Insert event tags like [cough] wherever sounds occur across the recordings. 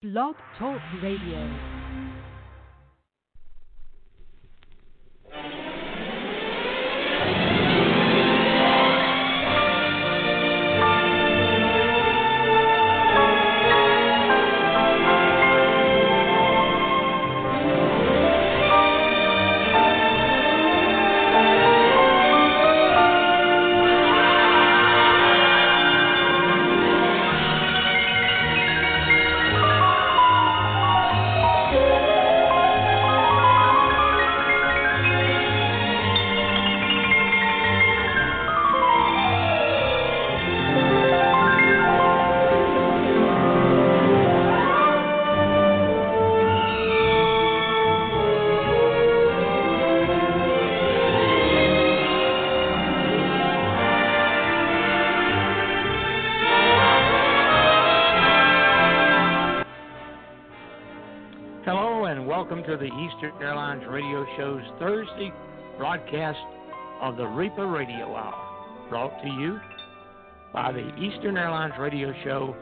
Blog Talk Radio. To the Eastern Airlines Radio Show's Thursday broadcast of the REPA Radio Hour, brought to you by the Eastern Airlines Radio Show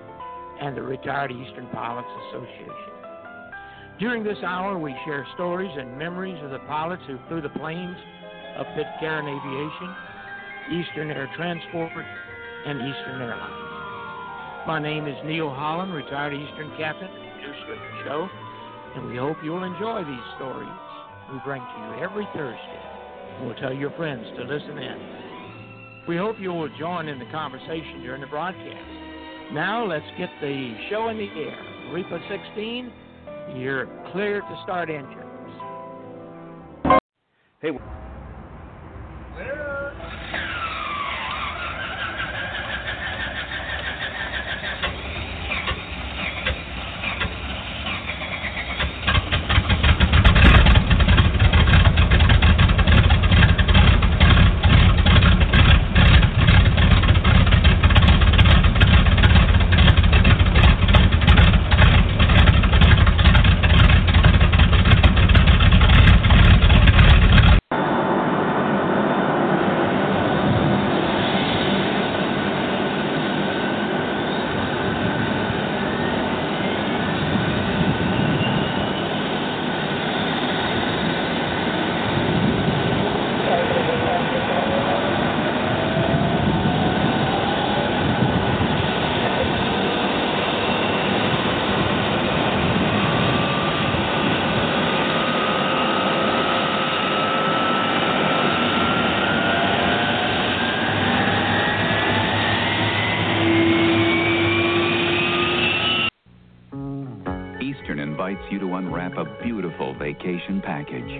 and the Retired Eastern Pilots Association. During this hour, we share stories and memories of the pilots who flew the planes of Pitcairn Aviation, Eastern Air Transport, and Eastern Airlines. My name is Neil Holland, retired Eastern captain and producer of the show and we hope you'll enjoy these stories we bring to you every Thursday. We'll tell your friends to listen in. We hope you will join in the conversation during the broadcast. Now let's get the show in the air. REPA 16, you're clear to start engines. Hey, Eastern vacation package.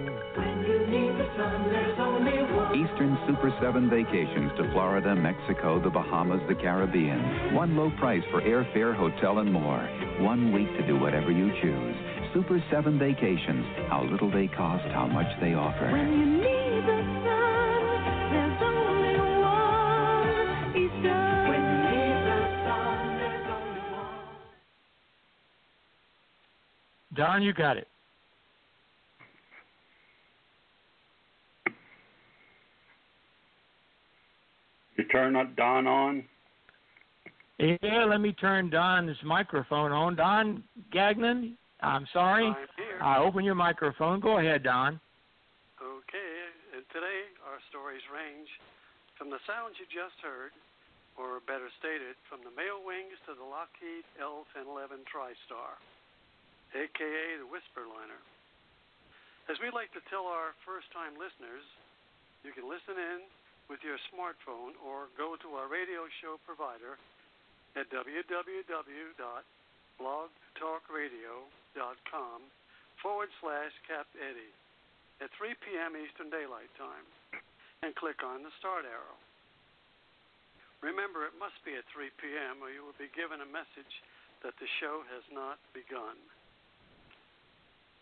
Eastern Super 7 vacations to Florida, Mexico, the Bahamas, the Caribbean. One low price for airfare, hotel, and more. One week to do whatever you choose. Super 7 vacations. How little they cost, how much they offer. When you need the sun, there's only one Eastern. When you need the sun, there's only one. Don, you got it. you turn that Don on. Yeah, let me turn Don's microphone on. Don Gagnon, I'm sorry. I'm here. I open your microphone. Go ahead, Don. Okay, today our stories range from the sounds you just heard, or better stated, from the mail wings to the Lockheed L-1011 TriStar, aka the Whisper Liner. As we like to tell our first-time listeners, you can listen in with your smartphone or go to our radio show provider at www.blogtalkradio.com forward slash Cap Eddie at 3 p.m. Eastern Daylight Time and click on the start arrow. Remember, it must be at 3 p.m. or you will be given a message that the show has not begun.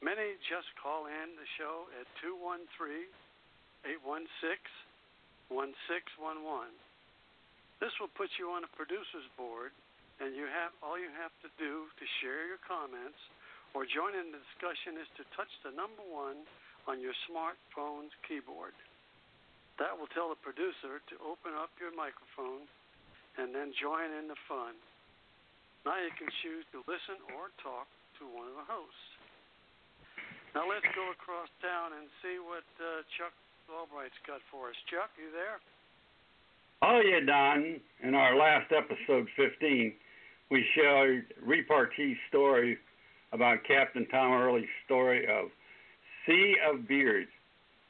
Many just call in the show at 213 816 1611. This will put you on a producer's board, and you have all you have to do to share your comments or join in the discussion is to touch the number one on your smartphone's keyboard. That will tell the producer to open up your microphone and then join in the fun. Now you can choose to listen or talk to one of the hosts. Now let's go across town and see what uh, Chuck Albright's got for us. Chuck, you there? Oh, yeah, Don. In our last episode, 15, we shared repartee's story about Captain Tom Early's story of Sea of Beards,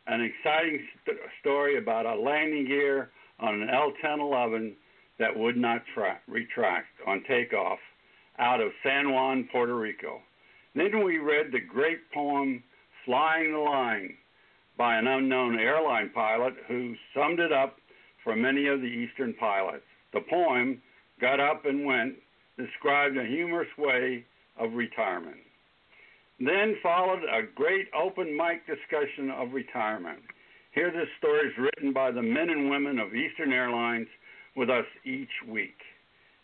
an exciting st- story about a landing gear on an L-1011 that would not tra- retract on takeoff out of San Juan, Puerto Rico. Then we read the great poem Flying the Line by an unknown airline pilot who summed it up for many of the Eastern pilots. The poem, Got Up and Went, described a humorous way of retirement. Then followed a great open mic discussion of retirement. Here, this story is written by the men and women of Eastern Airlines with us each week.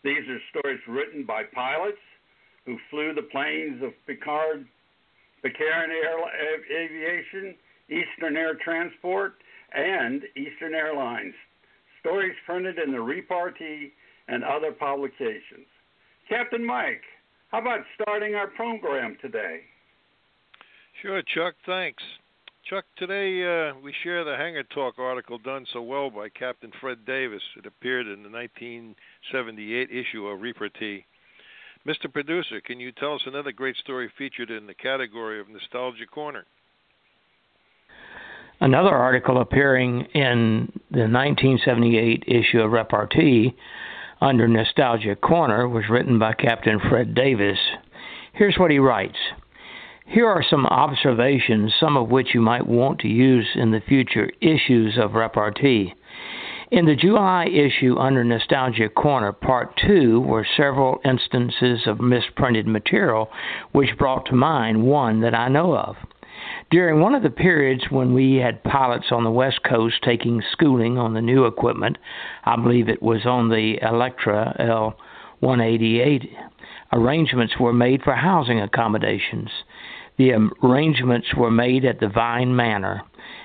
These are stories written by pilots who flew the planes of Pitcairn, Picard Air Aviation, Eastern Air Transport, and Eastern Airlines. Stories printed in the Repartee and other publications. Captain Mike, how about starting our program today? Sure, Chuck. Thanks. Chuck, today uh, we share the Hangar Talk article done so well by Captain Fred Davis. It appeared in the 1978 issue of Repartee. Mr. Producer, can you tell us another great story featured in the category of Nostalgia Corner? Another article appearing in the 1978 issue of Repartee under Nostalgia Corner was written by Captain Fred Davis. Here's what he writes. Here are some observations, some of which you might want to use in the future issues of Repartee. In the July issue under Nostalgia Corner, Part 2 were several instances of misprinted material which brought to mind one that I know of. During one of the periods when we had pilots on the West Coast taking schooling on the new equipment, I believe it was on the Electra L 188, arrangements were made for housing accommodations. The arrangements were made at the Vine Manor,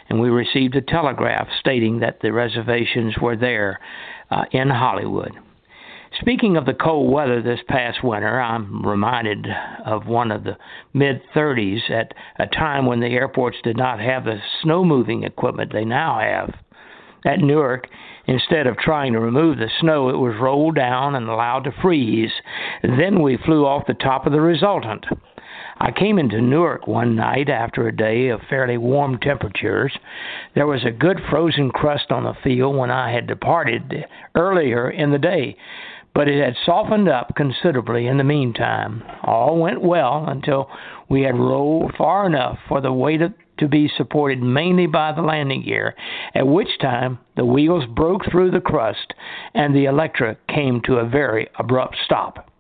and we received a telegraph stating that the reservations were there uh, in Hollywood. Speaking of the cold weather this past winter, I'm reminded of one of the mid 30s at a time when the airports did not have the snow moving equipment they now have. At Newark, instead of trying to remove the snow, it was rolled down and allowed to freeze. Then we flew off the top of the resultant. I came into Newark one night after a day of fairly warm temperatures. There was a good frozen crust on the field when I had departed earlier in the day, but it had softened up considerably in the meantime. All went well until we had rolled far enough for the weight to be supported mainly by the landing gear, at which time the wheels broke through the crust and the Electra came to a very abrupt stop.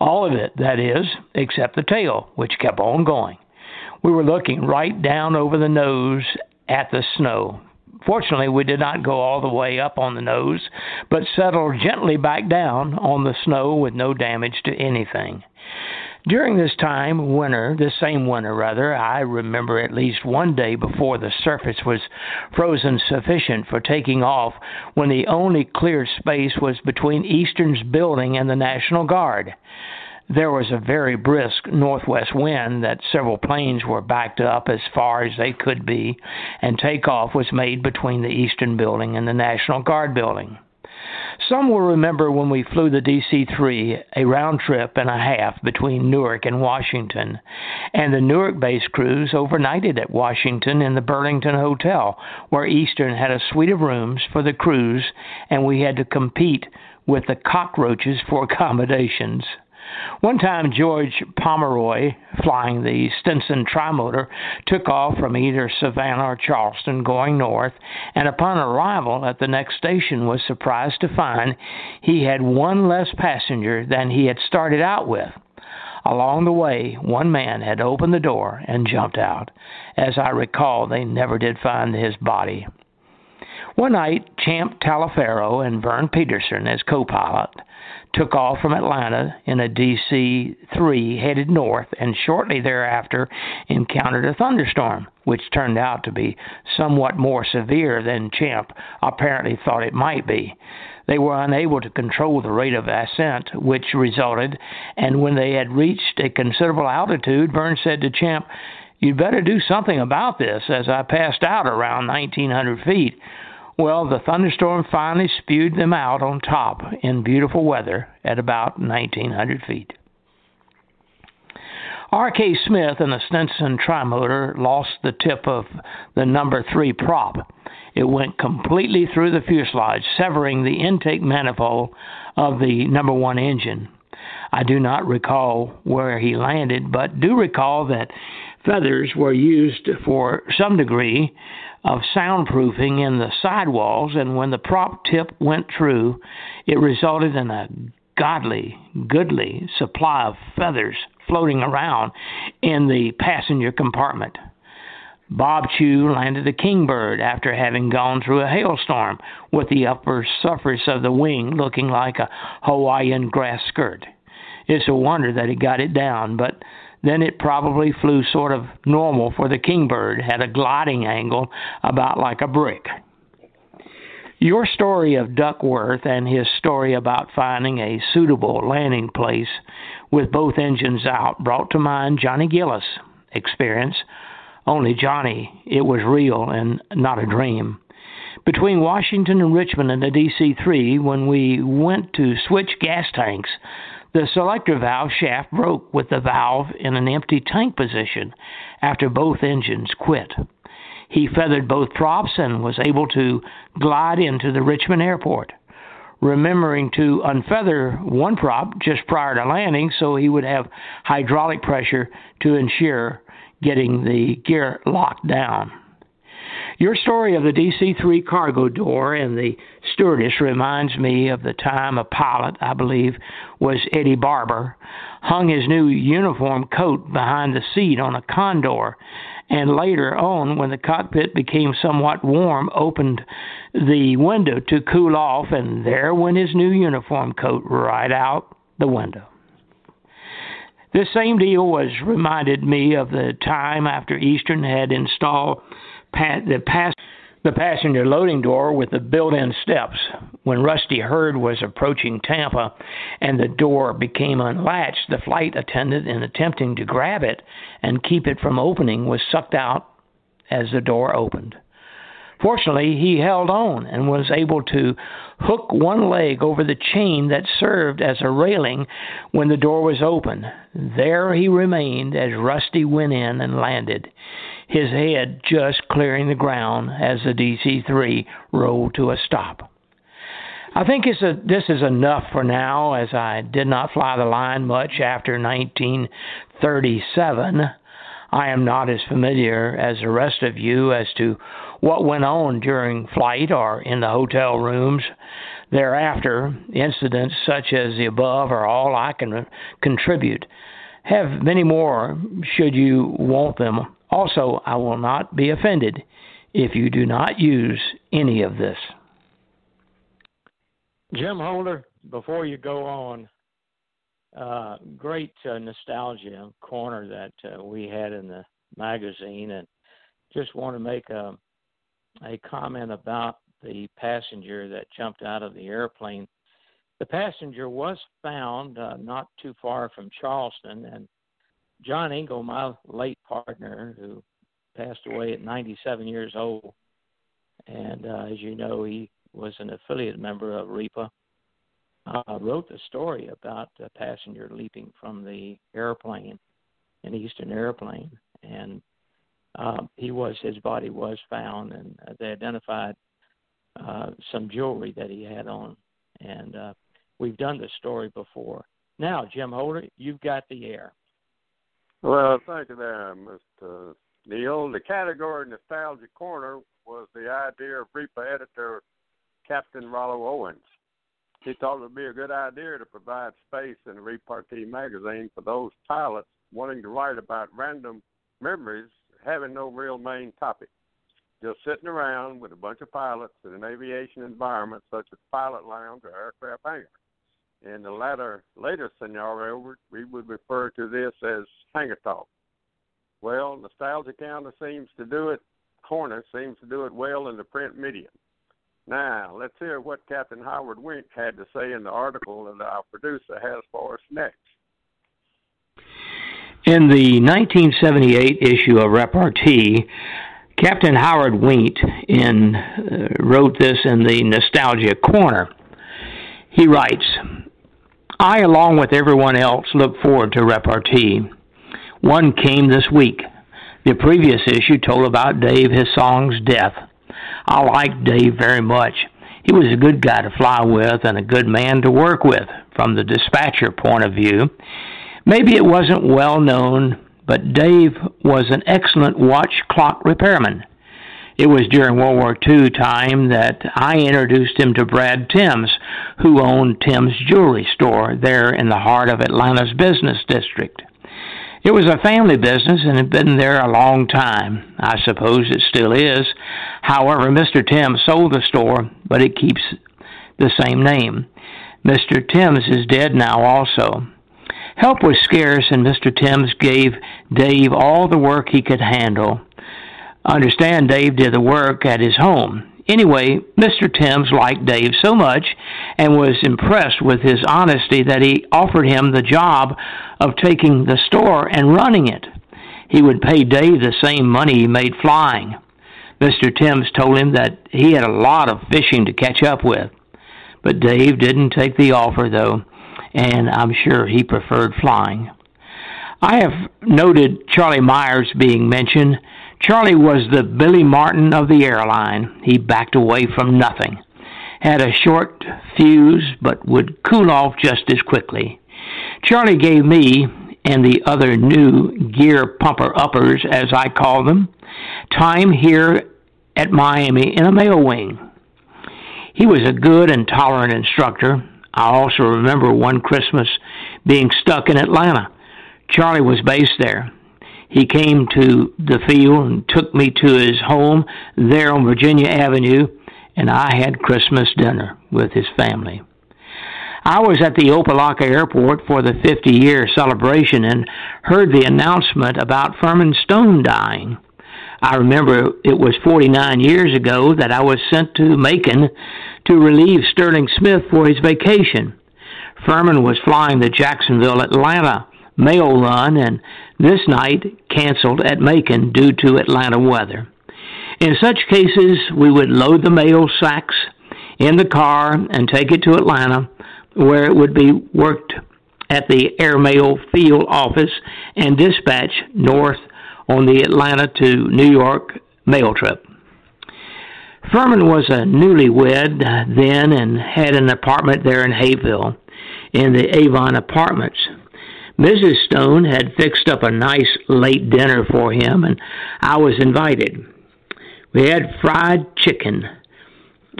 All of it, that is, except the tail, which kept on going. We were looking right down over the nose at the snow. Fortunately, we did not go all the way up on the nose, but settled gently back down on the snow with no damage to anything. During this time, winter, this same winter rather, I remember at least one day before the surface was frozen sufficient for taking off when the only clear space was between Eastern's building and the National Guard. There was a very brisk northwest wind that several planes were backed up as far as they could be, and takeoff was made between the Eastern building and the National Guard building. Some will remember when we flew the DC 3, a round trip and a half between Newark and Washington, and the Newark base crews overnighted at Washington in the Burlington Hotel, where Eastern had a suite of rooms for the crews, and we had to compete with the cockroaches for [laughs] accommodations. One time, George Pomeroy, flying the Stinson trimotor, took off from either Savannah or Charleston going north, and upon arrival at the next station was surprised to find he had one less passenger than he had started out with. Along the way, one man had opened the door and jumped out. As I recall, they never did find his body. One night, Champ Taliaferro and Vern Peterson as co pilot took off from Atlanta in a DC 3 headed north and shortly thereafter encountered a thunderstorm, which turned out to be somewhat more severe than Champ apparently thought it might be. They were unable to control the rate of ascent, which resulted, and when they had reached a considerable altitude, Vern said to Champ, You'd better do something about this, as I passed out around 1900 feet. Well, the thunderstorm finally spewed them out on top in beautiful weather at about 1900 feet. R.K. Smith and the Stinson trimotor lost the tip of the number three prop. It went completely through the fuselage, severing the intake manifold of the number one engine. I do not recall where he landed, but do recall that feathers were used for some degree of soundproofing in the sidewalls, and when the prop tip went through, it resulted in a godly, goodly supply of feathers floating around in the passenger compartment. Bob Chew landed a kingbird after having gone through a hailstorm with the upper surface of the wing looking like a Hawaiian grass skirt. It's a wonder that he got it down, but then it probably flew sort of normal for the kingbird, had a gliding angle about like a brick. Your story of Duckworth and his story about finding a suitable landing place with both engines out brought to mind Johnny Gillis' experience. Only Johnny, it was real and not a dream. Between Washington and Richmond in the DC 3, when we went to switch gas tanks, the selector valve shaft broke with the valve in an empty tank position after both engines quit. He feathered both props and was able to glide into the Richmond airport, remembering to unfeather one prop just prior to landing so he would have hydraulic pressure to ensure getting the gear locked down. Your story of the DC 3 cargo door and the stewardess reminds me of the time a pilot, I believe, was Eddie Barber, hung his new uniform coat behind the seat on a condor, and later on, when the cockpit became somewhat warm, opened the window to cool off, and there went his new uniform coat right out the window. This same deal was reminded me of the time after Eastern had installed the pass the passenger loading door with the built-in steps. When Rusty Hurd was approaching Tampa and the door became unlatched, the flight attendant, in attempting to grab it and keep it from opening, was sucked out as the door opened. Fortunately, he held on and was able to hook one leg over the chain that served as a railing when the door was open. There he remained as Rusty went in and landed his head just clearing the ground as the DC 3 rolled to a stop. I think a, this is enough for now, as I did not fly the line much after 1937. I am not as familiar as the rest of you as to what went on during flight or in the hotel rooms. Thereafter, incidents such as the above are all I can contribute. Have many more should you want them also, I will not be offended if you do not use any of this. Jim Holder, before you go on, uh, great uh, nostalgia corner that uh, we had in the magazine, and just want to make a, a comment about the passenger that jumped out of the airplane. The passenger was found uh, not too far from Charleston, and John Engel, my late partner, who passed away at 97 years old, and uh, as you know, he was an affiliate member of REPA, uh, wrote the story about a passenger leaping from the airplane, an Eastern airplane, and uh, he was his body was found, and uh, they identified uh, some jewelry that he had on, and uh, we've done this story before. Now, Jim Holder, you've got the air. Well, thank you there, Mr. Neil. The category Nostalgia Corner was the idea of REPA editor Captain Rollo Owens. He thought it would be a good idea to provide space in Repartee magazine for those pilots wanting to write about random memories having no real main topic. Just sitting around with a bunch of pilots in an aviation environment such as pilot lounge or aircraft hangar. In the latter later scenario, we would refer to this as hanger talk. Well, Nostalgia Counter seems to do it. Corner seems to do it well in the print medium. Now, let's hear what Captain Howard Wink had to say in the article that our producer has for us next. In the 1978 issue of Repartee, Captain Howard Wink in, uh, wrote this in the Nostalgia Corner. He writes, I, along with everyone else, look forward to Repartee. One came this week. The previous issue told about Dave Hissong's death. I liked Dave very much. He was a good guy to fly with and a good man to work with from the dispatcher point of view. Maybe it wasn't well known, but Dave was an excellent watch clock repairman. It was during World War II time that I introduced him to Brad Timms, who owned Timms Jewelry Store there in the heart of Atlanta's business district. It was a family business and had been there a long time. I suppose it still is. However, Mr. Timms sold the store, but it keeps the same name. Mr. Timms is dead now also. Help was scarce, and Mr. Timms gave Dave all the work he could handle. Understand Dave did the work at his home. Anyway, Mr. Timms liked Dave so much and was impressed with his honesty that he offered him the job of taking the store and running it. He would pay Dave the same money he made flying. Mr. Timms told him that he had a lot of fishing to catch up with. But Dave didn't take the offer, though, and I'm sure he preferred flying. I have noted Charlie Myers being mentioned. Charlie was the Billy Martin of the airline. He backed away from nothing. Had a short fuse, but would cool off just as quickly. Charlie gave me and the other new gear pumper uppers, as I call them, time here at Miami in a mail wing. He was a good and tolerant instructor. I also remember one Christmas being stuck in Atlanta. Charlie was based there. He came to the field and took me to his home there on Virginia Avenue, and I had Christmas dinner with his family. I was at the Opelika Airport for the 50 year celebration and heard the announcement about Furman Stone dying. I remember it was 49 years ago that I was sent to Macon to relieve Sterling Smith for his vacation. Furman was flying the Jacksonville Atlanta mail run and this night canceled at Macon due to Atlanta weather. In such cases, we would load the mail sacks in the car and take it to Atlanta, where it would be worked at the airmail field office and dispatched north on the Atlanta to New York mail trip. Furman was a newlywed then and had an apartment there in Hapeville in the Avon Apartments. Mrs. Stone had fixed up a nice late dinner for him, and I was invited. We had fried chicken.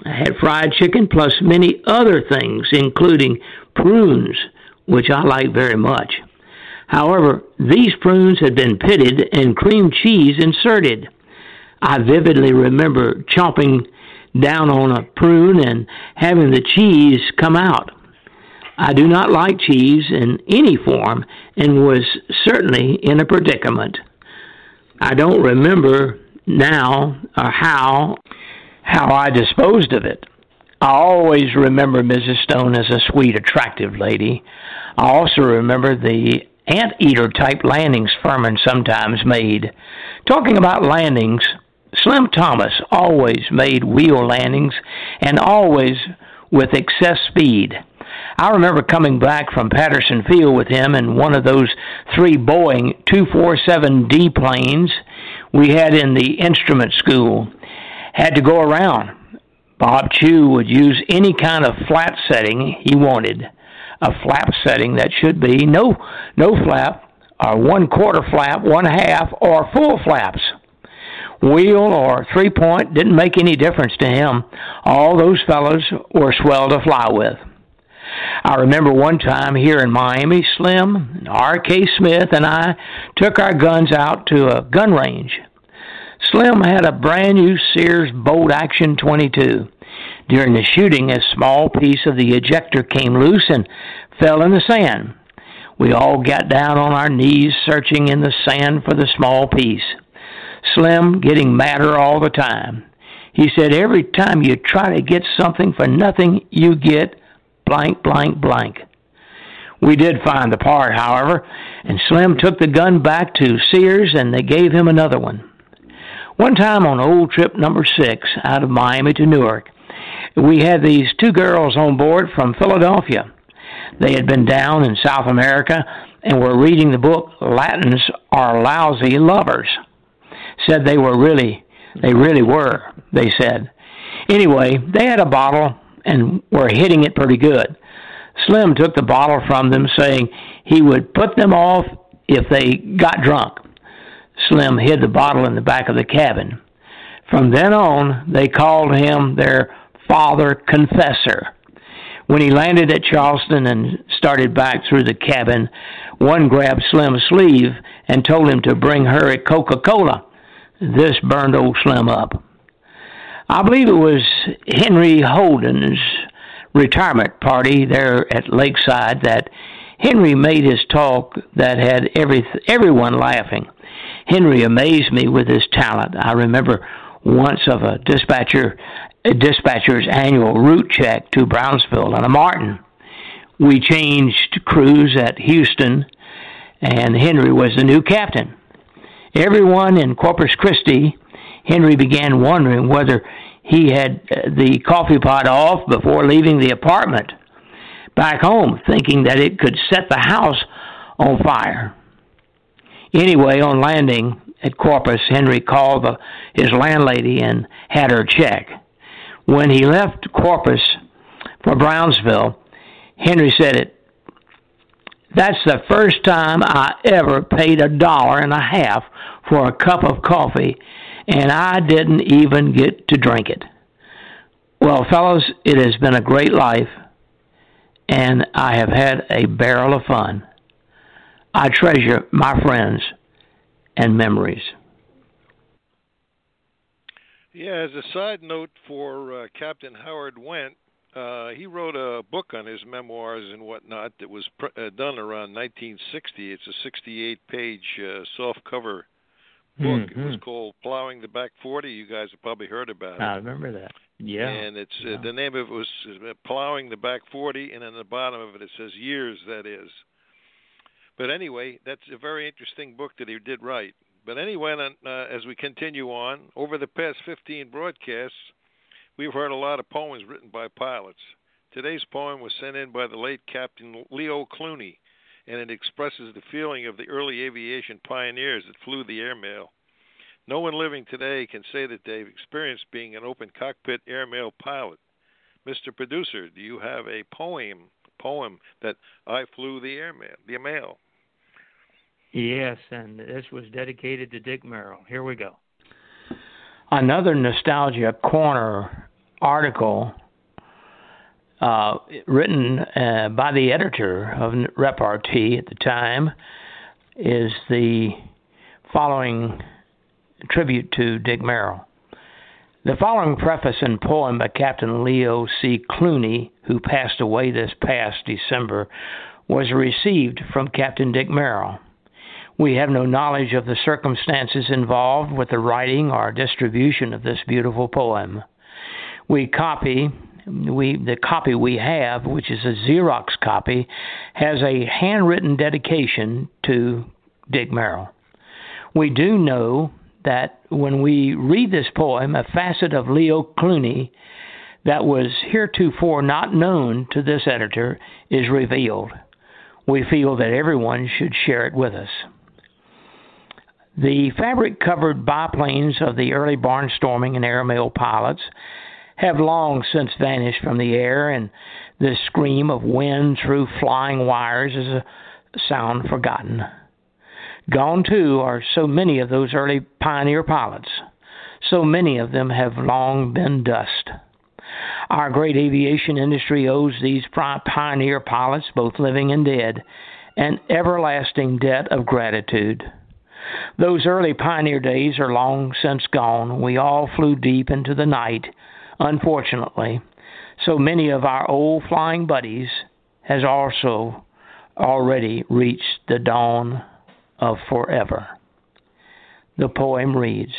I had fried chicken plus many other things, including prunes, which I like very much. However, these prunes had been pitted and cream cheese inserted. I vividly remember chomping down on a prune and having the cheese come out. I do not like cheese in any form and was certainly in a predicament. I don't remember now or how how I disposed of it. I always remember Mrs. Stone as a sweet, attractive lady. I also remember the anteater type landings Furman sometimes made. Talking about landings, Slim Thomas always made wheel landings and always with excess speed. I remember coming back from Patterson Field with him in one of those three Boeing 247D planes we had in the instrument school. Had to go around. Bob Chew would use any kind of flat setting he wanted. A flap setting that should be no no flap, or one quarter flap, one half, or full flaps. Wheel or three point didn't make any difference to him. All those fellows were swell to fly with. I remember one time here in Miami, Slim, R.K. Smith, and I took our guns out to a gun range. Slim had a brand new Sears Bolt Action 22. During the shooting, a small piece of the ejector came loose and fell in the sand. We all got down on our knees searching in the sand for the small piece. Slim getting madder all the time. He said, Every time you try to get something for nothing, you get blank, blank, blank. We did find the part, however, and Slim took the gun back to Sears and they gave him another one. One time on old trip number six out of Miami to Newark, we had these two girls on board from Philadelphia. They had been down in South America and were reading the book Latins Are Lousy Lovers. Said they were really, they really were, they said. Anyway, they had a bottle and were hitting it pretty good. Slim took the bottle from them, saying he would put them off if they got drunk. Slim hid the bottle in the back of the cabin. From then on, they called him their father confessor. When he landed at Charleston and started back through the cabin, one grabbed Slim's sleeve and told him to bring her a Coca Cola. This burned old Slim up. I believe it was Henry Holden's retirement party there at Lakeside that Henry made his talk that had every everyone laughing. Henry amazed me with his talent. I remember once of a dispatcher a dispatcher's annual route check to Brownsville on a Martin. We changed crews at Houston, and Henry was the new captain. Everyone in Corpus Christi, Henry began wondering whether he had uh, the coffee pot off before leaving the apartment back home, thinking that it could set the house on fire. Anyway, on landing at Corpus, Henry called the, his landlady and had her check. When he left Corpus for Brownsville, Henry said it. That's the first time I ever paid a dollar and a half for a cup of coffee, and I didn't even get to drink it. Well, fellows, it has been a great life, and I have had a barrel of fun. I treasure my friends and memories. Yeah, as a side note for uh, Captain Howard Went, uh, he wrote a book on his memoirs and whatnot that was pr- uh, done around 1960. It's a 68-page uh, soft-cover book. It was Mhm. called "Plowing the Back 40." You guys have probably heard about it. I remember that. Yeah. And it's yeah. uh, the name of it was uh, "Plowing the Back 40," and on the bottom of it it says "Years." That is. But anyway, that's a very interesting book that he did write. But anyway, uh, as we continue on, over the past 15 broadcasts, we've heard a lot of poems written by pilots. Today's poem was sent in by the late Captain Leo Clooney, and it expresses the feeling of the early aviation pioneers that flew the airmail. No one living today can say that they've experienced being an open cockpit airmail pilot. Mr. Producer, do you have a poem poem that I flew the airmail the mail? Yes, and this was dedicated to Dick Merrill. Here we go. Another Nostalgia Corner article uh, written uh, by the editor of Repartee at the time is the following tribute to Dick Merrill. The following preface and poem by Captain Leo C. Clooney, who passed away this past December, was received from Captain Dick Merrill. We have no knowledge of the circumstances involved with the writing or distribution of this beautiful poem. We copy we the copy we have, which is a Xerox copy, has a handwritten dedication to Dick Merrill. We do know that when we read this poem, a facet of Leo Clooney that was heretofore not known to this editor is revealed. We feel that everyone should share it with us. The fabric covered biplanes of the early barnstorming and airmail pilots have long since vanished from the air, and the scream of wind through flying wires is a sound forgotten. Gone too are so many of those early pioneer pilots. So many of them have long been dust. Our great aviation industry owes these pioneer pilots, both living and dead, an everlasting debt of gratitude. Those early pioneer days are long since gone. We all flew deep into the night, unfortunately. So many of our old flying buddies has also already reached the dawn of forever. The poem reads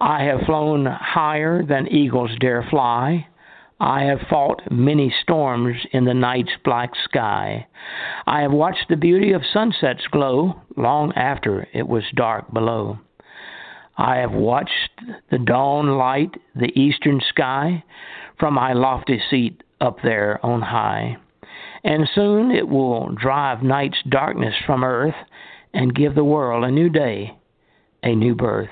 I have flown higher than eagles dare fly. I have fought many storms in the night's black sky. I have watched the beauty of sunsets glow long after it was dark below. I have watched the dawn light the eastern sky from my lofty seat up there on high. And soon it will drive night's darkness from earth and give the world a new day, a new birth.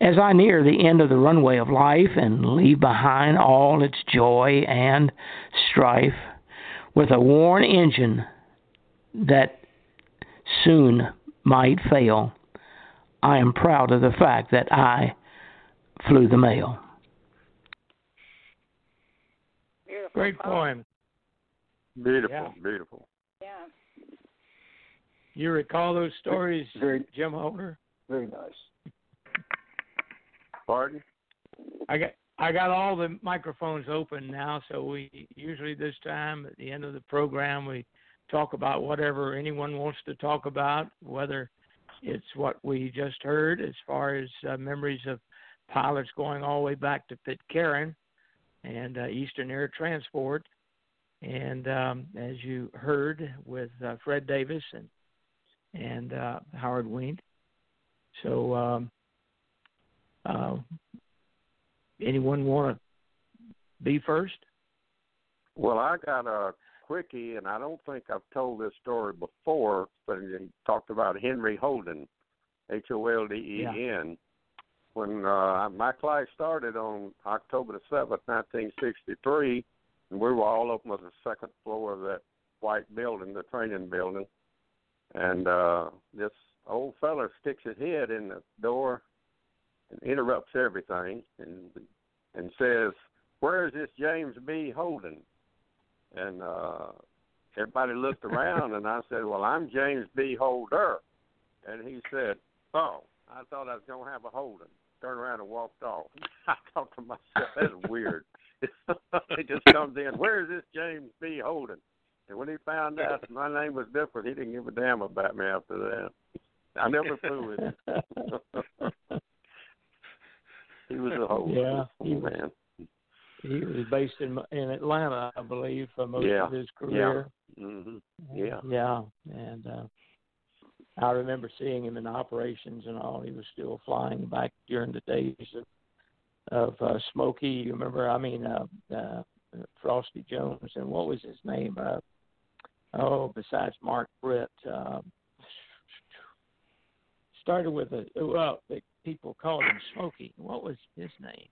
As I near the end of the runway of life and leave behind all its joy and strife, with a worn engine that soon might fail, I am proud of the fact that I flew the mail. Beautiful. Great poem. Beautiful, Yeah. beautiful. Yeah. You recall those stories, Very, Jim Holder? very nice. Pardon? I got I got all the microphones open now, so we usually this time at the end of the program we talk about whatever anyone wants to talk about, whether it's what we just heard as far as uh, memories of pilots going all the way back to Pitcairn and uh, Eastern Air Transport, and um, as you heard with uh, Fred Davis and and uh, Howard Wink. So. Um, uh, anyone want to be first? Well, I got a quickie, and I don't think I've told this story before, but he talked about Henry Holden, H O L D E N. When uh, my class started on October the seventh, nineteen sixty-three, and we were all up on the second floor of that white building, the training building, and uh, this old feller sticks his head in the door interrupts everything, and and says, "Where is this James B. Holden?" And uh, everybody looked [laughs] around, and I said, "Well, I'm James B. Holder," and he said, "Oh, I thought I was gonna have a Holden." Turned around and walked off. [laughs] I thought to myself, "That's weird." [laughs] he just comes in. Where is this James B. Holden? And when he found out my name was different, he didn't give a damn about me after that. I never flew with him. He was a whole Yeah, he was- man. He was based in in Atlanta, I believe, for most Yeah, of his career. hmm Yeah. Yeah, and uh, I remember seeing him in operations and all. He was still flying back during the days of of uh, Smokey. You remember? I mean, uh, uh, Frosty Jones and what was his name? Uh, oh, besides Mark Britt, uh, started with a well, the people called him Smokey. What was his name?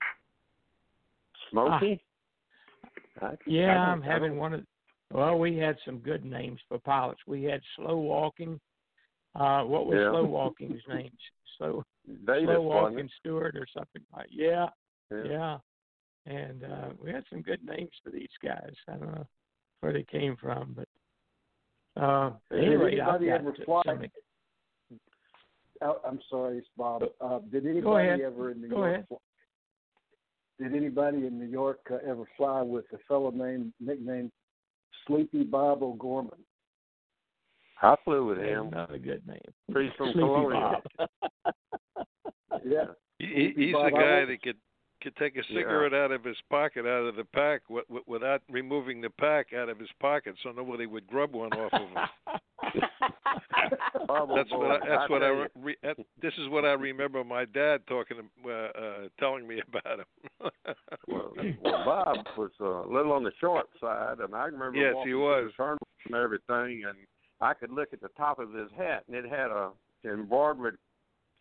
Smokey? I- Ah. Yeah, I I'm having one of. Well, we had some good names for pilots. We had slow walking. Uh, what was Yeah. slow walking's name? Slow Davis, slow walking? Stewart or something like. Yeah, Yeah. yeah. And uh, we had some good names for these guys. I don't know where they came from, but uh, Did anyway, anybody ever fly- I'm sorry, it's Bob. Uh, did anybody ever in New Go York? ahead. Did anybody in New York uh, ever fly with a fellow named nicknamed Sleepy Bob O'Gorman? I flew with That's Not a good name. Priest from Sleepy Colonial. Bob. Yeah. He, he- he's Bob, the guy that could could take a cigarette out of his pocket, out of the pack, w- w- without removing the pack out of his pocket, so nobody would grub one off of him. [laughs] Bob That's what I, O'Gorman, that's what I re- that, this is what I remember my dad talking to, uh, uh telling me [laughs] about him. Well, well, Bob was a little on the short side, and I remember Yes, he was. the and everything, and I could look at the top of his hat, and it had a embroidered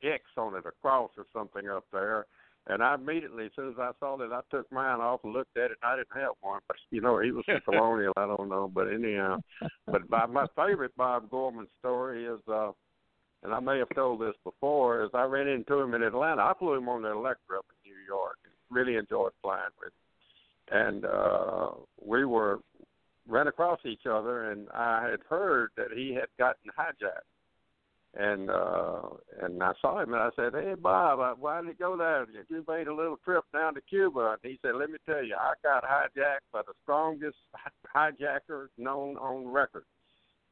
X on it, a cross or something up there. And I immediately, as soon as I saw that, I took mine off and looked at it. and I didn't have one, but you know, he was from [laughs] Colonial. I don't know, but anyhow. But my, my favorite Bob Gorman story is, uh and I may have told this before, is I ran into him in Atlanta. I flew him on the Electra up in New York. Really enjoyed flying with. Him. And uh we were ran across each other, and I had heard that he had gotten hijacked and uh and I saw him and I said, "Hey Bob, uh, why did you go there? You made a little trip down to Cuba." And he said, "Let me tell you, I got hijacked by the strongest hijacker known on record."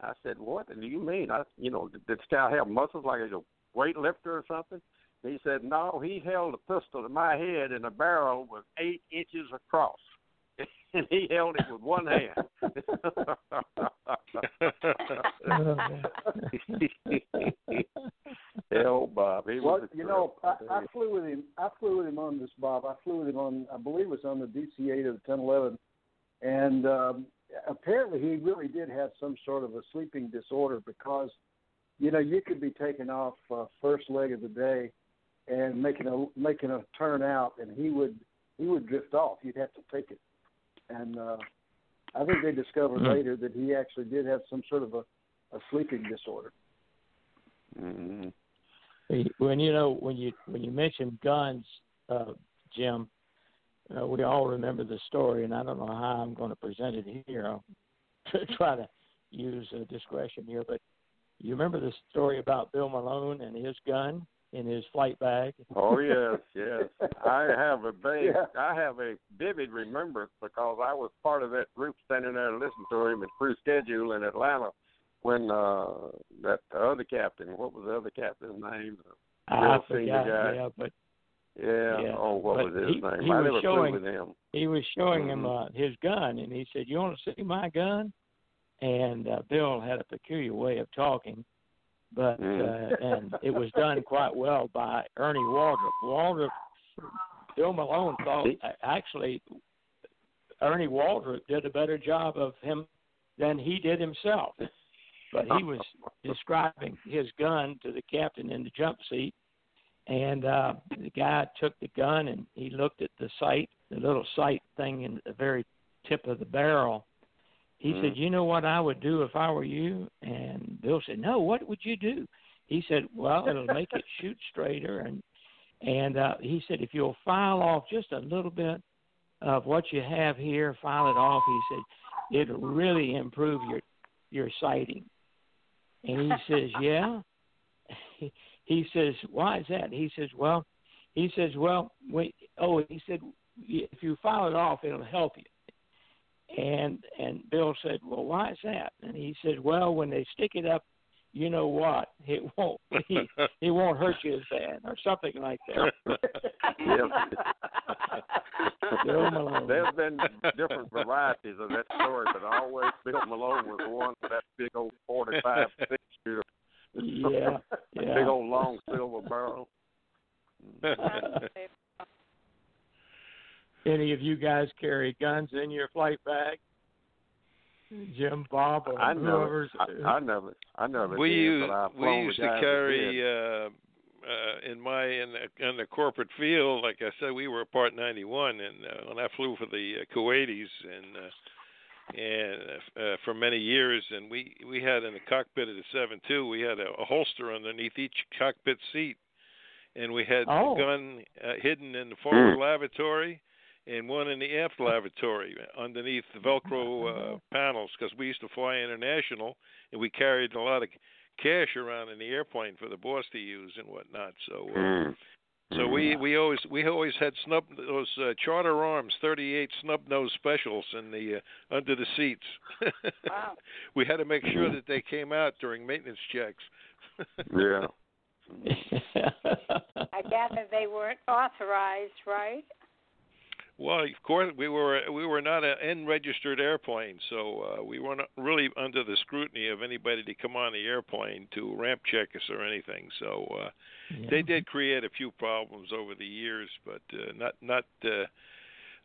I said, "What do you mean? I, you know, did this guy have muscles like he's a weightlifter or something?" He said, "No, he held a pistol to my head and a barrel was eight inches across." [laughs] and he held it with one hand. [laughs] [laughs] Hell, Bob. He Well, was you know, I. I flew with him. I flew with him on this, Bob. I flew with him on, I believe it was on the DC-8 of the 1011, and um, apparently he really did have some sort of a sleeping disorder because, you know, you could be taking off uh, first leg of the day and making a making a turn out, and he would he would drift off. You'd have to take it, and uh, I think they discovered Hmm. later that he actually did have some sort of a, a sleeping disorder. Mhm. when you know when you when you mention guns, uh, Jim, uh, we all remember the story, and I don't know how I'm going to present it here. I'll [laughs] try to use uh, discretion here, but you remember the story about Bill Malone and his gun in his flight bag? Oh yes, [laughs] yes. I have a vague, Yeah. I have a vivid remembrance because I was part of that group standing there listening to him at crew schedule in Atlanta when uh that other captain, what was the other captain's name? I Real senior forgot, guy. yeah, but Yeah. Yeah, Oh, what but was his he- name? he I was showing- with him. he was showing him Mhm. uh, his gun, and he said, "You want to see my gun?" And uh, Bill had a peculiar way of talking, but Mm. uh, and it was done quite well by Ernie Waldrop. Waldrop, Bill Malone thought actually Ernie Waldrop did a better job of him than he did himself. But he was describing his gun to the captain in the jump seat, and uh, the guy took the gun and he looked at the sight, the little sight thing in the very tip of the barrel. He Mhm. said, "You know what I would do if I were you?" And Bill said, "No, what would you do?" He said, "Well, it'll make it shoot straighter." And and uh, he said, "If you'll file off just a little bit of what you have here, file it off." He said, "It'll really improve your your sighting." And he says, "Yeah." He, [laughs] he says, "Why is that?" He says, "Well," he says, "Well, wait." Oh, he said, "If you file it off, it'll help you." And and Bill said, "Well, why is that?" And he said, "Well, when they stick it up, you know what? [laughs] It won't [laughs] he, it won't hurt you as bad, or something like that." [laughs] Bill Malone. There's been different varieties of that story, but always Bill Malone was one with that big old forty-five six shooter. Yeah, yeah. Big old long silver barrel. Any of you guys carry guns in your flight bag? Jim, Bob, or I never, whoever's. I, I never, I never we did, used but I've we used to carry uh uh in my in the in the corporate field like i said we were part 91 and uh, when i flew for the uh, kuwaitis and uh and uh, uh, for many years and we we had in the cockpit of the seven two, we had a, a holster underneath each cockpit seat and we had Oh. the gun uh, hidden in the forward lavatory and one in the aft lavatory underneath the velcro uh, [laughs] panels because we used to fly international and we carried a lot of cash around in the airplane for the boss to use and whatnot. So, uh, Mm. so we we always we always had snub those uh, charter arms, 38 snub nose specials in the uh, under the seats. Wow. [laughs] we had to make sure that they came out during maintenance checks. Yeah. [laughs] I gather they weren't authorized, right? Well, of course, we were we were not an N registered airplane, so uh, we weren't really under the scrutiny of anybody to come on the airplane to ramp check us or anything. So uh, they did create a few problems over the years, but uh, not not uh,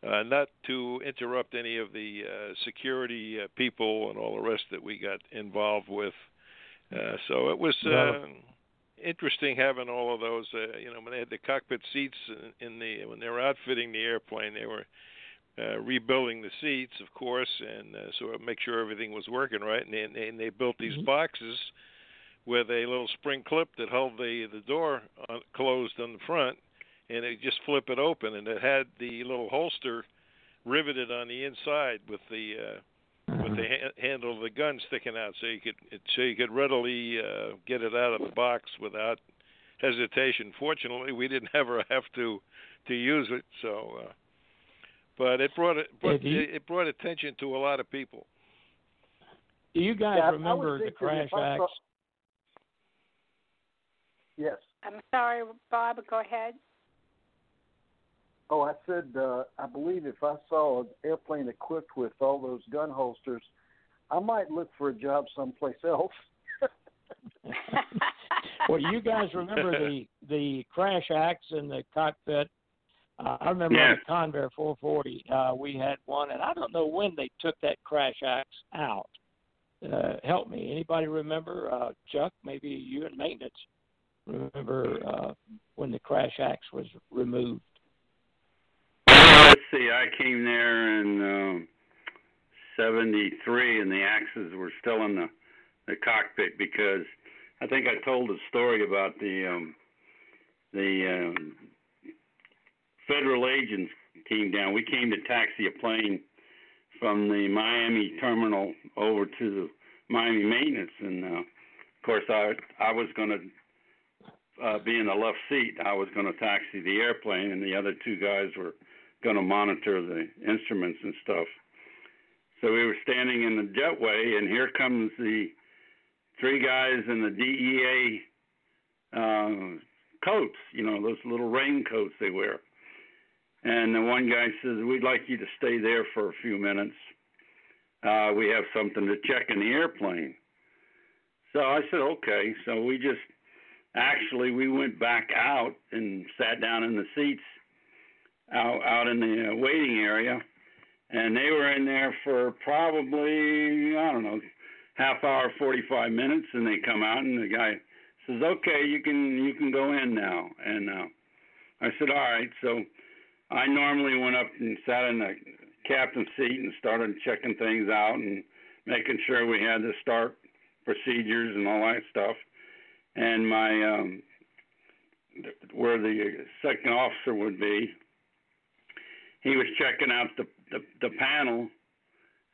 uh, not to interrupt any of the uh, security uh, people and all the rest that we got involved with. Uh, so it was. Uh, interesting having all of those. Uh, you know, when they had the cockpit seats in, in the when they were outfitting the airplane, they were uh, rebuilding the seats, of course, and uh, sort of make sure everything was working right. And they, and they built these Mhm. boxes with a little spring clip that held the the door on, closed on the front, and it just flip it open, and it had the little holster riveted on the inside with the uh, with the ha- handle of the gun sticking out, so you could it, so you could readily uh, get it out of the box without hesitation. Fortunately, we didn't [laughs] ever have to to use it, so. Uh, but it brought it brought, you- it, it brought attention to a lot of people. Do you guys Yeah, I- I remember the crash if acts? Yes. I'm sorry, Bob. Go ahead. Oh, I said uh, I believe if I saw an airplane equipped with all those gun holsters, I might look for a job someplace [laughs] else. [laughs] well, you guys remember the the crash axe in the cockpit? Uh, I remember Yeah. on the Convair 440, uh, we had one, and I don't know when they took that crash axe out. Uh, help me. Anybody remember? Uh, Chuck, maybe you in maintenance remember uh, when the crash axe was removed. Let's see. I came there in um, '73, and the axes were still in the the cockpit because I think I told a story about the um, the um, federal agents came down. We came to taxi a plane from the Miami terminal over to the Miami maintenance, and uh, of course I I was going to uh, be in the left seat. I was going to taxi the airplane, and the other two guys were going to monitor the instruments and stuff. So we were standing in the jetway, and here comes the three guys in the DEA uh, coats, you know, those little raincoats they wear. And the one guy says, We'd like you to stay there for a few minutes. Uh, we have something to check in the airplane. So I said, Okay. So we just actually we went back out and sat down in the seats out out in the uh, waiting area, and they were in there for probably I don't know half hour, forty five minutes, and they come out and the guy says, "Okay, you can you can go in now." And uh, I said, "All right." So I normally went up and sat in the captain's seat and started checking things out and making sure we had the start procedures and all that stuff. And my um, where the second officer would be, he was checking out the, the the panel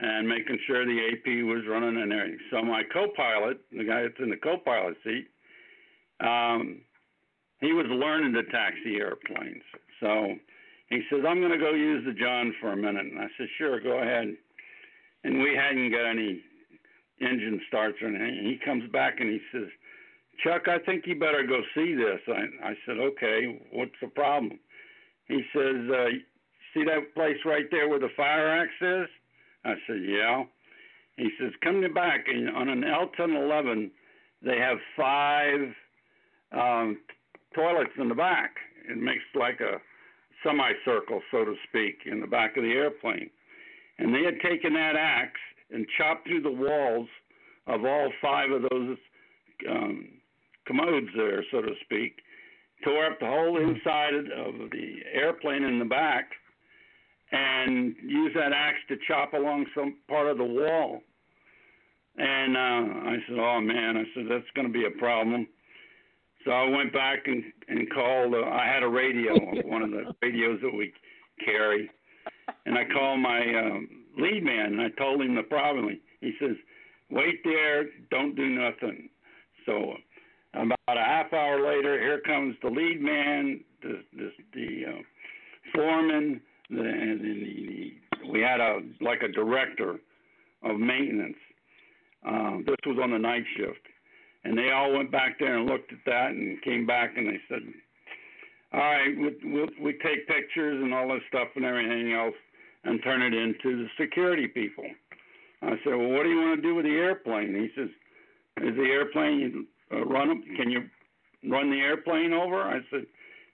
and making sure the AP was running and everything. So my co-pilot, the guy that's in the co-pilot seat, um, he was learning to taxi airplanes. So he says, "I'm going to go use the John for a minute." And I said, "Sure, go ahead." And we hadn't got any engine starts or anything. He comes back and he says, "Chuck, I think you better go see this." I, I said, "Okay, what's the problem?" He says, uh, "See that place right there where the fire axe is?" I said, "Yeah." He says, "Come back and on an L1011, they have five um, toilets in the back. It makes like a semicircle, so to speak, in the back of the airplane. And they had taken that axe and chopped through the walls of all five of those um, commodes there, so to speak, tore up the whole inside of the airplane in the back, and used that axe to chop along some part of the wall. And uh, I said, "Oh man," I said, "That's going to be a problem." So I went back and and called. Uh, I had a radio, one of the [laughs] radios that we carry, and I called my um, lead man and I told him the problem. He says, "Wait there, don't do nothing." So about a half hour later, here comes the lead man, the the, the uh, foreman, and the, we had a like a director of maintenance. Um, this was on the night shift, and they all went back there and looked at that and came back and they said, "All right, we we'll, we take pictures and all this stuff and everything else, and turn it into the security people." I said, "Well, what do you want to do with the airplane?" He says, "Is the airplane uh, run? Can you run the airplane over?" I said,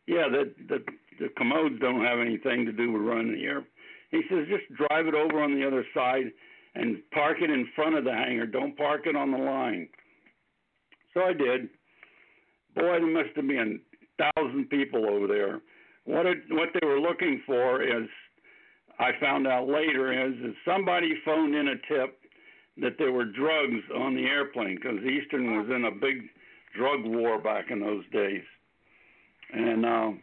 "Yeah, the the the commodes don't have anything to do with running the air." He says, "Just drive it over on the other side." and park it in front of the hangar. Don't park it on the line. So I did. Boy, there must have been thousand people over there. What it, what they were looking for is, I found out later, is, is somebody phoned in a tip that there were drugs on the airplane because Eastern was in a big drug war back in those days, and um,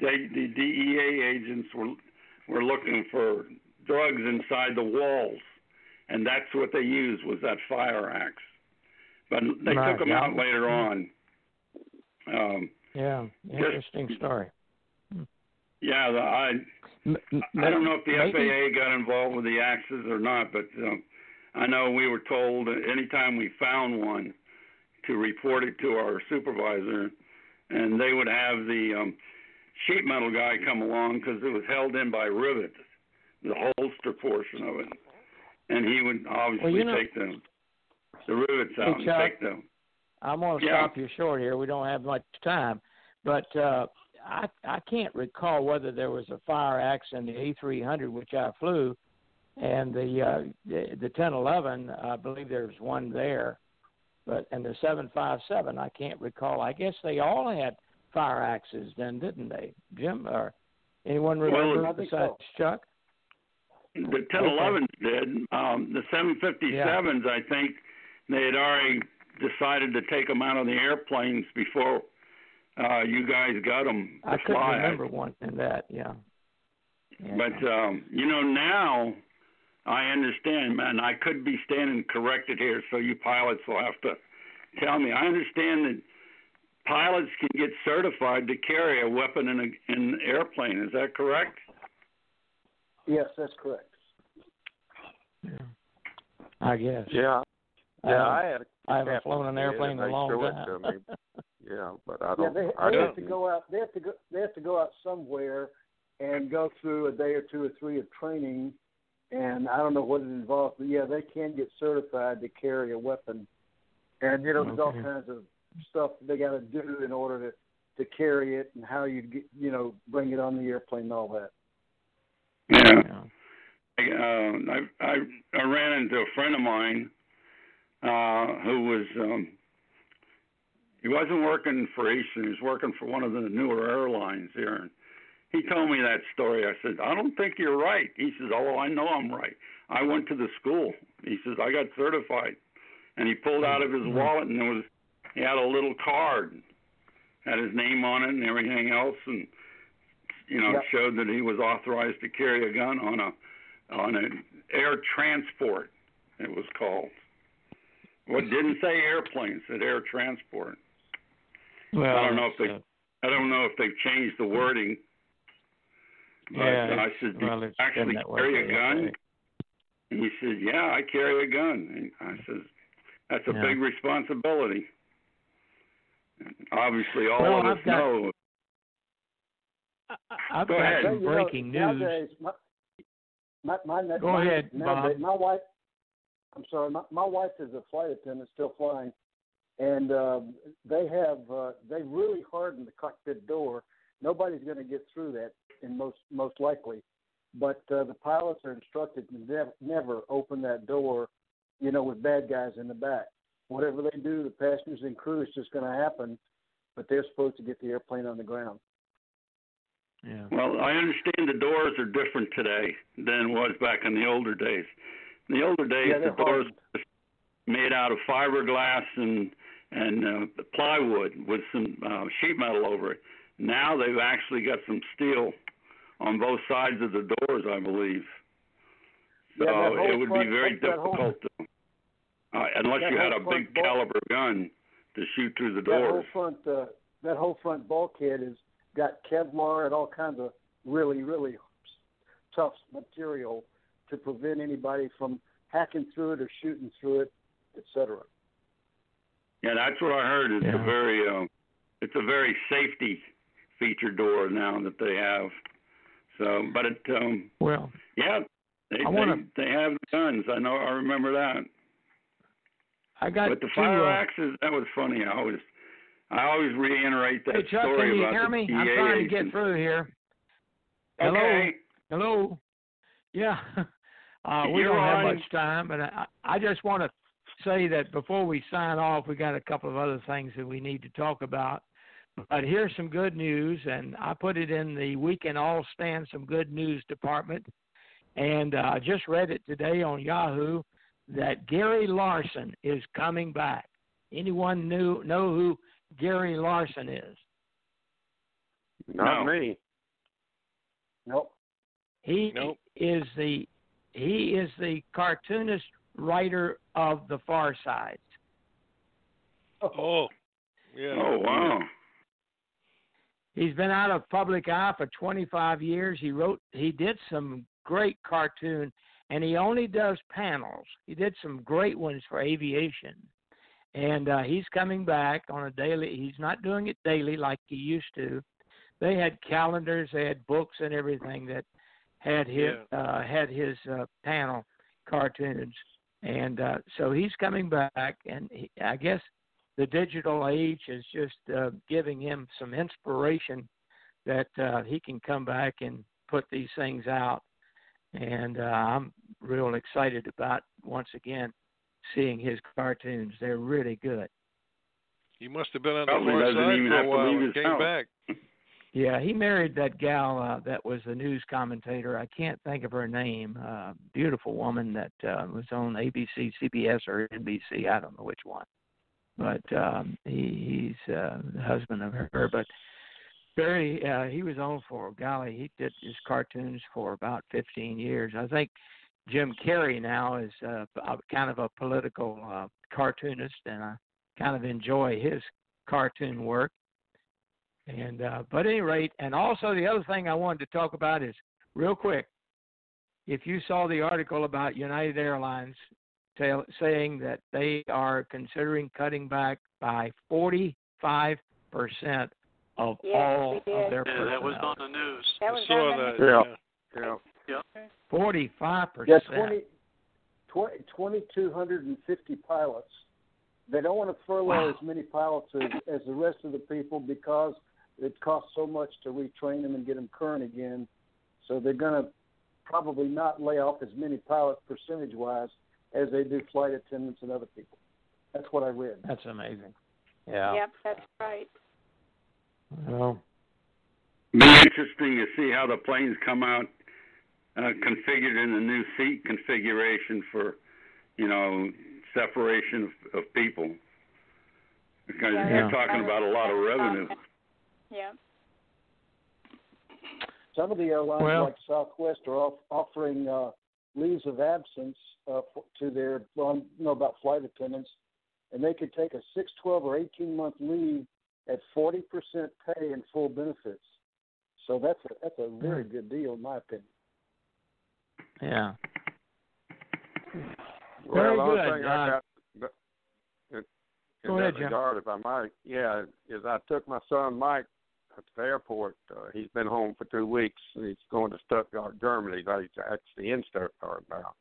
they, the DEA agents were were looking for drugs inside the walls and that's what they used was that fire axe. But they Right, took them out later on. Um, Yeah, interesting story. yeah, the, I I don't know if the maybe- FAA got involved with the axes or not, but um, I know we were told anytime we found one to report it to our supervisor, and they would have the um, sheet metal guy come along because it was held in by rivets, the holster portion of it, and he would obviously you know- take the the rivets out and Chuck. take them. I'm going to Yeah. stop you short here. We don't have much time, but uh, I I can't recall whether there was a fire axe in the A300 which I flew, and the uh, the, the 1011. I believe there's one there, but and the 757 I can't recall. I guess they all had fire axes then, didn't they, Jim? Or anyone Well, remember think besides Chuck? The 1011s did. Um, the 757s, I think, they had already decided to take them out of the airplanes before uh, you guys got them I couldn't fly. remember one in that. Yeah. yeah. But um, you know now, I understand, man. I could be standing corrected here, so you pilots will have to tell me. I understand that pilots can get certified to carry a weapon in a in an airplane. Is that correct? Yes, that's correct. yeah. I guess. Yeah, yeah. haven't- I had. A I haven't flown an airplane in a long time. me. [laughs] Yeah, but I don't. they, I they have don't. to go out. They have to go. They have to go out somewhere and go through a day or two or three of training. And I don't know what it involves, but yeah, they can get certified to carry a weapon. And you know, there's all kinds of stuff they got to do in order to to carry it and how you get, you know, bring it on the airplane and all that. Yeah. Yeah. uh, I, I I ran into a friend of mine uh, who was um, he wasn't working for Eastern. He was working for one of the newer airlines here. And he told me that story. I said, I don't think you're right. He says, Oh, I know I'm right. I went to the school. He says, I got certified. And he pulled out of his Mhm. wallet and there was he had a little card, had his name on it and everything else, and you know Yep. showed that he was authorized to carry a gun on a on an air transport. It was called. Well, it didn't say airplanes. it said air transport. Well, I don't know if they- it's, I don't know if they've changed the wording. But Yeah, I said, Do well, you actually carry a gun? And he said, Yeah, I carry a gun. And I said, That's a Yeah. big responsibility. Obviously, all Well, of us I've got- know. I- I've Go got ahead. some Well, you know, breaking news. My, my, my, Go my, ahead, Bob. My wife, I'm sorry, my, my wife is a flight attendant, still flying, and um, they have uh, they really hardened the cockpit door. Nobody's going to get through that, in most most likely. But uh, the pilots are instructed to never, never open that door, you know, with bad guys in the back. Whatever they do, the passengers and crew is just going to happen. But they're supposed to get the airplane on the ground. Yeah. Well, I understand the doors are different today than was back in the older days. In the older days, Yeah, the doors hardened. were made out of fiberglass and and uh, plywood with some uh, sheet metal over it. Now they've actually got some steel on both sides of the doors, I believe. So Yeah, that whole it would be very that- that whole- difficult to, uh, unless that you had a front big bulk- caliber gun to shoot through the door, That whole front uh, that whole front bulkhead has got Kevlar and all kinds of really really tough material to prevent anybody from hacking through it or shooting through it, etc. Yeah, that's what I heard. It's a very, um, it's a very safety feature door now that they have. So, but it, um, Well, yeah, they I wanna- they, they have guns. I know. I remember that. I got But the two, fire uh, axes, that was funny. I always, I always reiterate that Hey Chuck, story can you about hear me? I'm trying to get through here. Hello? Okay. Hello. Yeah. [laughs] Uh, we You're don't have on. much time, but I, I just want to say that before we sign off, we got a couple of other things that we need to talk about. But here's some good news, and I put it in the We Can All Stand Some Good News department. And uh, I just read it today on Yahoo that Gary Larson is coming back. Anyone knew know who Gary Larson is? Not No. me. Nope. He Nope. is the he is the cartoonist writer of The Far Side. Oh, oh yeah. Oh wow. He's been out of public eye for 25 years. He wrote, he did some great cartoon, and he only does panels. He did some great ones for aviation, and uh, he's coming back on a daily. He's not doing it daily like he used to. They had calendars, they had books, and everything that had his uh, had his uh, panel cartoons, and uh, so he's coming back, and he, I guess the digital age is just uh, giving him some inspiration that uh, he can come back and put these things out. And uh, I'm real excited about once again seeing his cartoons. They're really good. He must have been on the Probably far side even for a while leave and came house. back. [laughs] Yeah, he married that gal uh, that was the news commentator. I can't think of her name. Uh, beautiful woman that uh, was on ABC, CBS, or NBC. I don't know which one. But um, he, he's uh, the husband of her. But very, uh, he was on for golly. He did his cartoons for about 15 years. I think Jim Carrey now is uh, kind of a political uh, cartoonist, and I kind of enjoy his cartoon work. And uh, but at any rate, and also the other thing I wanted to talk about is real quick. If you saw the article about United Airlines tell, saying that they are considering cutting back by 45 percent of Yes, all of their Yeah, that was on the news. That I was saw on the that. news. Yeah. Yeah. Yep. 45 Yeah, percent. 20, 20, 2,250 pilots. They don't want to furlough Wow. as many pilots as, as the rest of the people because it costs so much to retrain them and get them current again. So they're going to probably not lay off as many pilots percentage wise as they do flight attendants and other people. That's what I read. That's amazing. Yeah. Yep, that's right. Well, Be interesting to see how the planes come out uh, configured in the new seat configuration for, you know, separation of, of people. Because Yeah, you're Yeah. talking about a lot of revenue. Yeah. Some of the airlines, Well- like Southwest, are off, offering uh, leaves of absence uh, for, to their, well, I know about flight attendants, and they could take a six, twelve, or 18 month leave at 40% pay and full benefits. So that's a that's a very good deal, in my opinion. yeah. Well, Very good, thing I uh, got in, in Go that ahead, Jim. regard, if I might, yeah, is I took my son Mike at the airport. Uh, he's been home for two weeks. and He's going to Stuttgart, Germany. He's actually in Stuttgart now.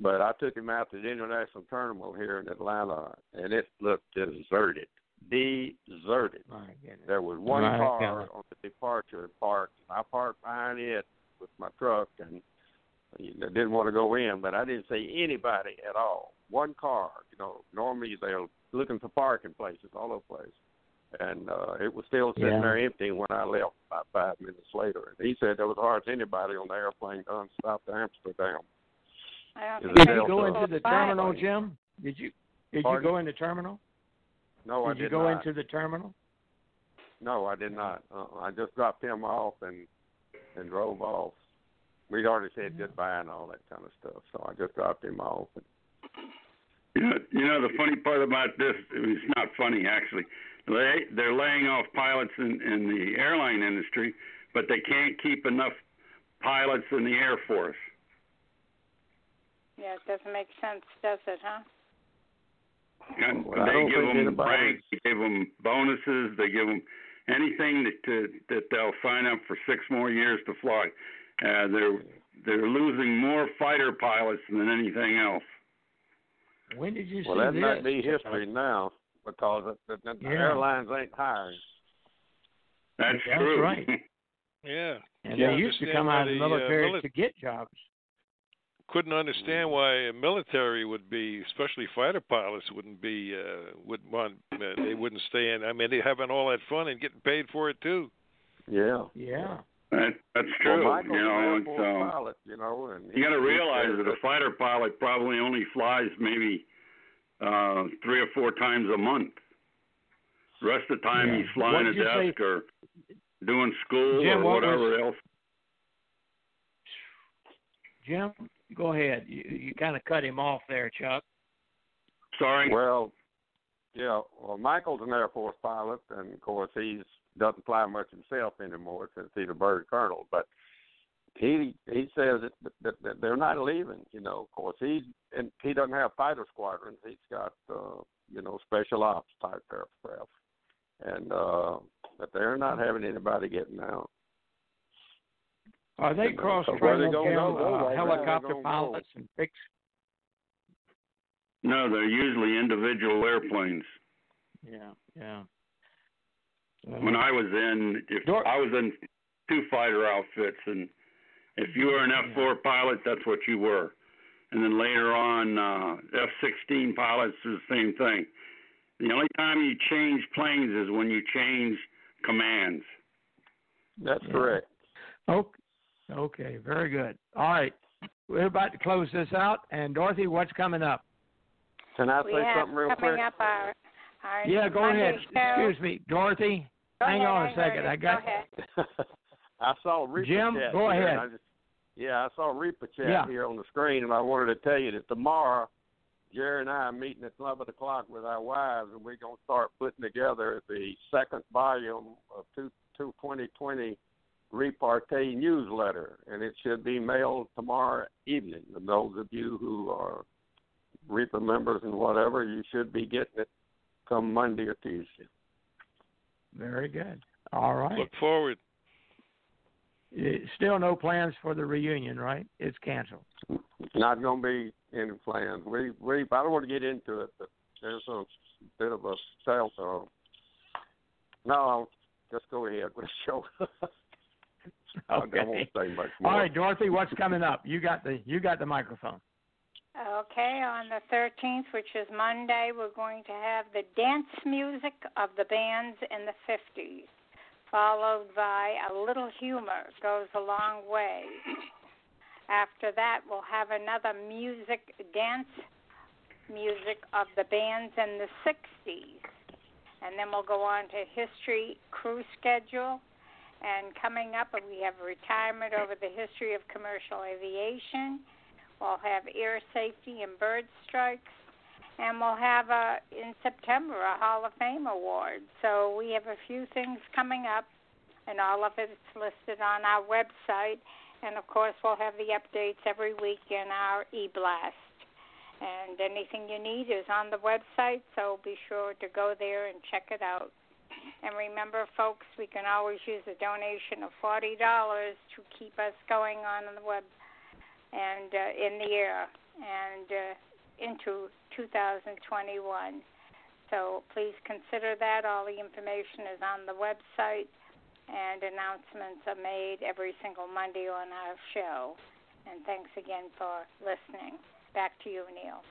But I took him out to the international terminal here in Atlanta, and it looked deserted. Deserted. My goodness. There was one Right, car Kelly. on the departure parked. I parked behind it with my truck and I didn't want to go in, but I didn't see anybody at all. One car, you know. Normally they're looking for parking places all over the place, and uh, it was still sitting Yeah. there empty when I left about five minutes later. And he said there was hardly anybody on the airplane done stop to Amsterdam. I don't Is think it Did you go into the terminal, Jim? Did you did you go in the terminal? No, I did you did go not. into the terminal? No, I did not. Uh, I just dropped him off and and drove off. We'd already said goodbye and all that kind of stuff, so I just dropped him off. You know, you know the funny part about this, it's not funny actually. They they're laying off pilots in in the airline industry, but they can't keep enough pilots in the Air Force. Yeah, it doesn't make sense, does it, huh? And Well, they give them anybody- ranks, they give them bonuses, they give them anything that to, that they'll sign up for six more years to fly. Uh, they're they're losing more fighter pilots than anything else. When did you Well, see that this? might be history now because the, the, the Yeah. airlines ain't hiring. That's, That's true. right. [laughs] Yeah. And Yeah, they used to come out of the the, uh, military mili- to get jobs. Couldn't understand why a military would be, especially fighter pilots, wouldn't be uh, would want uh, they wouldn't stay in. I mean, they're having all that fun and getting paid for it too. Yeah. Yeah. that, that's true. Well, Michael's you know, an Air it's, um, pilot, you know, and you got to he- he realize that a fighter pilot probably only flies maybe uh three or four times a month. The rest of the time Yeah. he's flying a did you desk or doing school Jim, or what whatever was- else. Jim, go ahead. You, you kind of cut him off there, Chuck. Sorry. Well, yeah. Well, Michael's an Air Force pilot, and of course he's doesn't fly much himself anymore since he's a bird colonel. But he he says that, that, that they're not leaving. You know, of course he's and he doesn't have fighter squadrons. He's got uh, you know special ops type aircraft, and uh, but they're not having anybody getting out. Are they uh, cross so training uh, right helicopter pilots and fix? No, they're usually individual airplanes. Yeah, yeah. When I was in, if Dor- I was in two fighter outfits, and if you were an F4 pilot, that's what you were. And then later on, uh, F-16 pilots is the same thing. The only time you change planes is when you change commands. That's Yeah. correct. Okay. Okay, very good. All right. We're about to close this out. And Dorothy, what's coming up? Can I we say have something real coming quick? up our, our Yeah, go Monday ahead. Show. Excuse me, Dorothy. Go hang ahead, on a I heard second. it. I got- Go ahead. [laughs] I saw REPA Jim, Chat go ahead. I just, yeah, I saw REPA Chat Yeah. here on the screen, and I wanted to tell you that tomorrow, Jerry and I are meeting at 11 o'clock with our wives, and we're going to start putting together the second volume of two, two 2020 REPArtee newsletter, and it should be mailed tomorrow evening. And those of you who are REPA members and whatever, you should be getting it come Monday or Tuesday. Very good. All right. Look forward. Still no plans for the reunion, right? It's canceled. not going to be any plans. We we I don't want to get into it, but there's a bit of a sales. Uh, no, I'll just go ahead with the show. [laughs] [laughs] I Okay. won't say much more. All right, Dorothy, what's coming up? You got the you got the microphone. Okay, on the 13th, which is Monday, we're going to have the dance music of the bands in the 50s, followed by a little humor goes a long way. After that, we'll have another music, dance music of the bands in the 60s. And then we'll go on to history crew schedule. And coming up, we have retirement over the history of commercial aviation. We'll have air safety and bird strikes, and we'll have a in September a Hall of Fame award. So we have a few things coming up, and all of it's listed on our website. And of course, we'll have the updates every week in our e-blast. And anything you need is on the website, so be sure to go there and check it out. And remember, folks, we can always use a donation of forty dollars to keep us going on the web and uh, in the air and uh, into 2021. So please consider that. All the information is on the website, and announcements are made every single Monday on our show. And thanks again for listening. Back to you, Neil.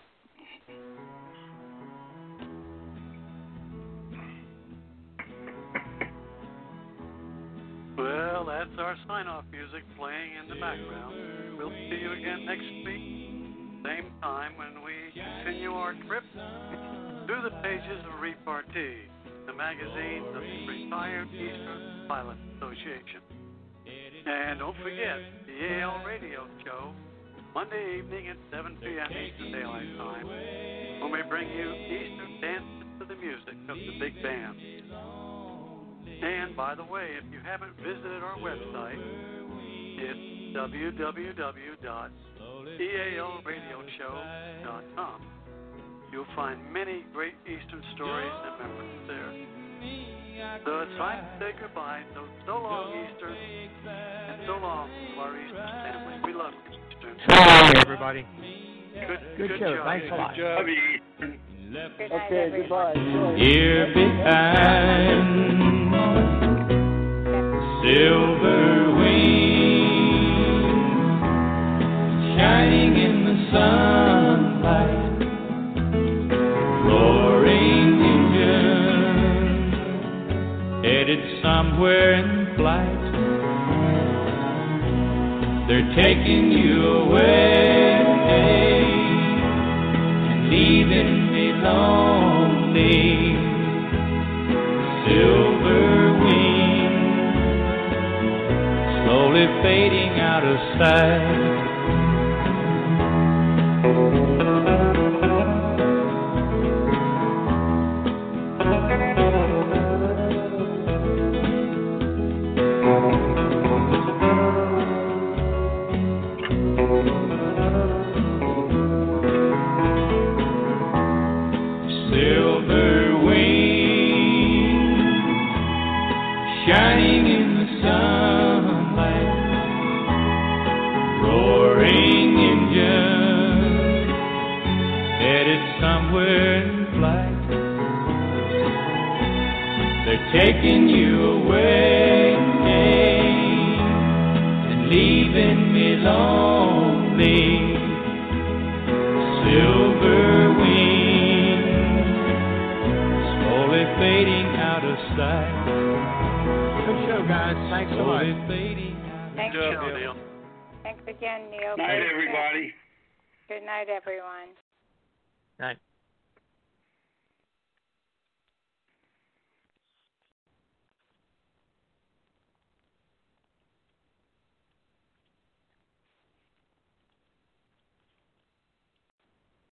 Well, that's our sign off music playing in the background. We'll see you again next week, same time when we continue our trip through the pages of REPArtee, the magazine of the Retired Eastern Pilot Association. And don't forget the EAL Radio Show, Monday evening at 7 p.m. Eastern Daylight Time, when we bring you Eastern dances to the music of the big band. And by the way, if you haven't visited our website, it's www.ealradioshow.com. You'll find many great Eastern stories and memories there. So it's time to say goodbye. So, so long, Eastern, and so long to our Eastern family. We love you, Eastern. So long, everybody. Good, Good show. job. Thanks a lot. Good job. Love you, Good Okay, everybody. goodbye. Here behind silver wings shining in the sunlight, roaring engines headed somewhere in flight. They're taking you away and leaving me lonely. Fading out of sight.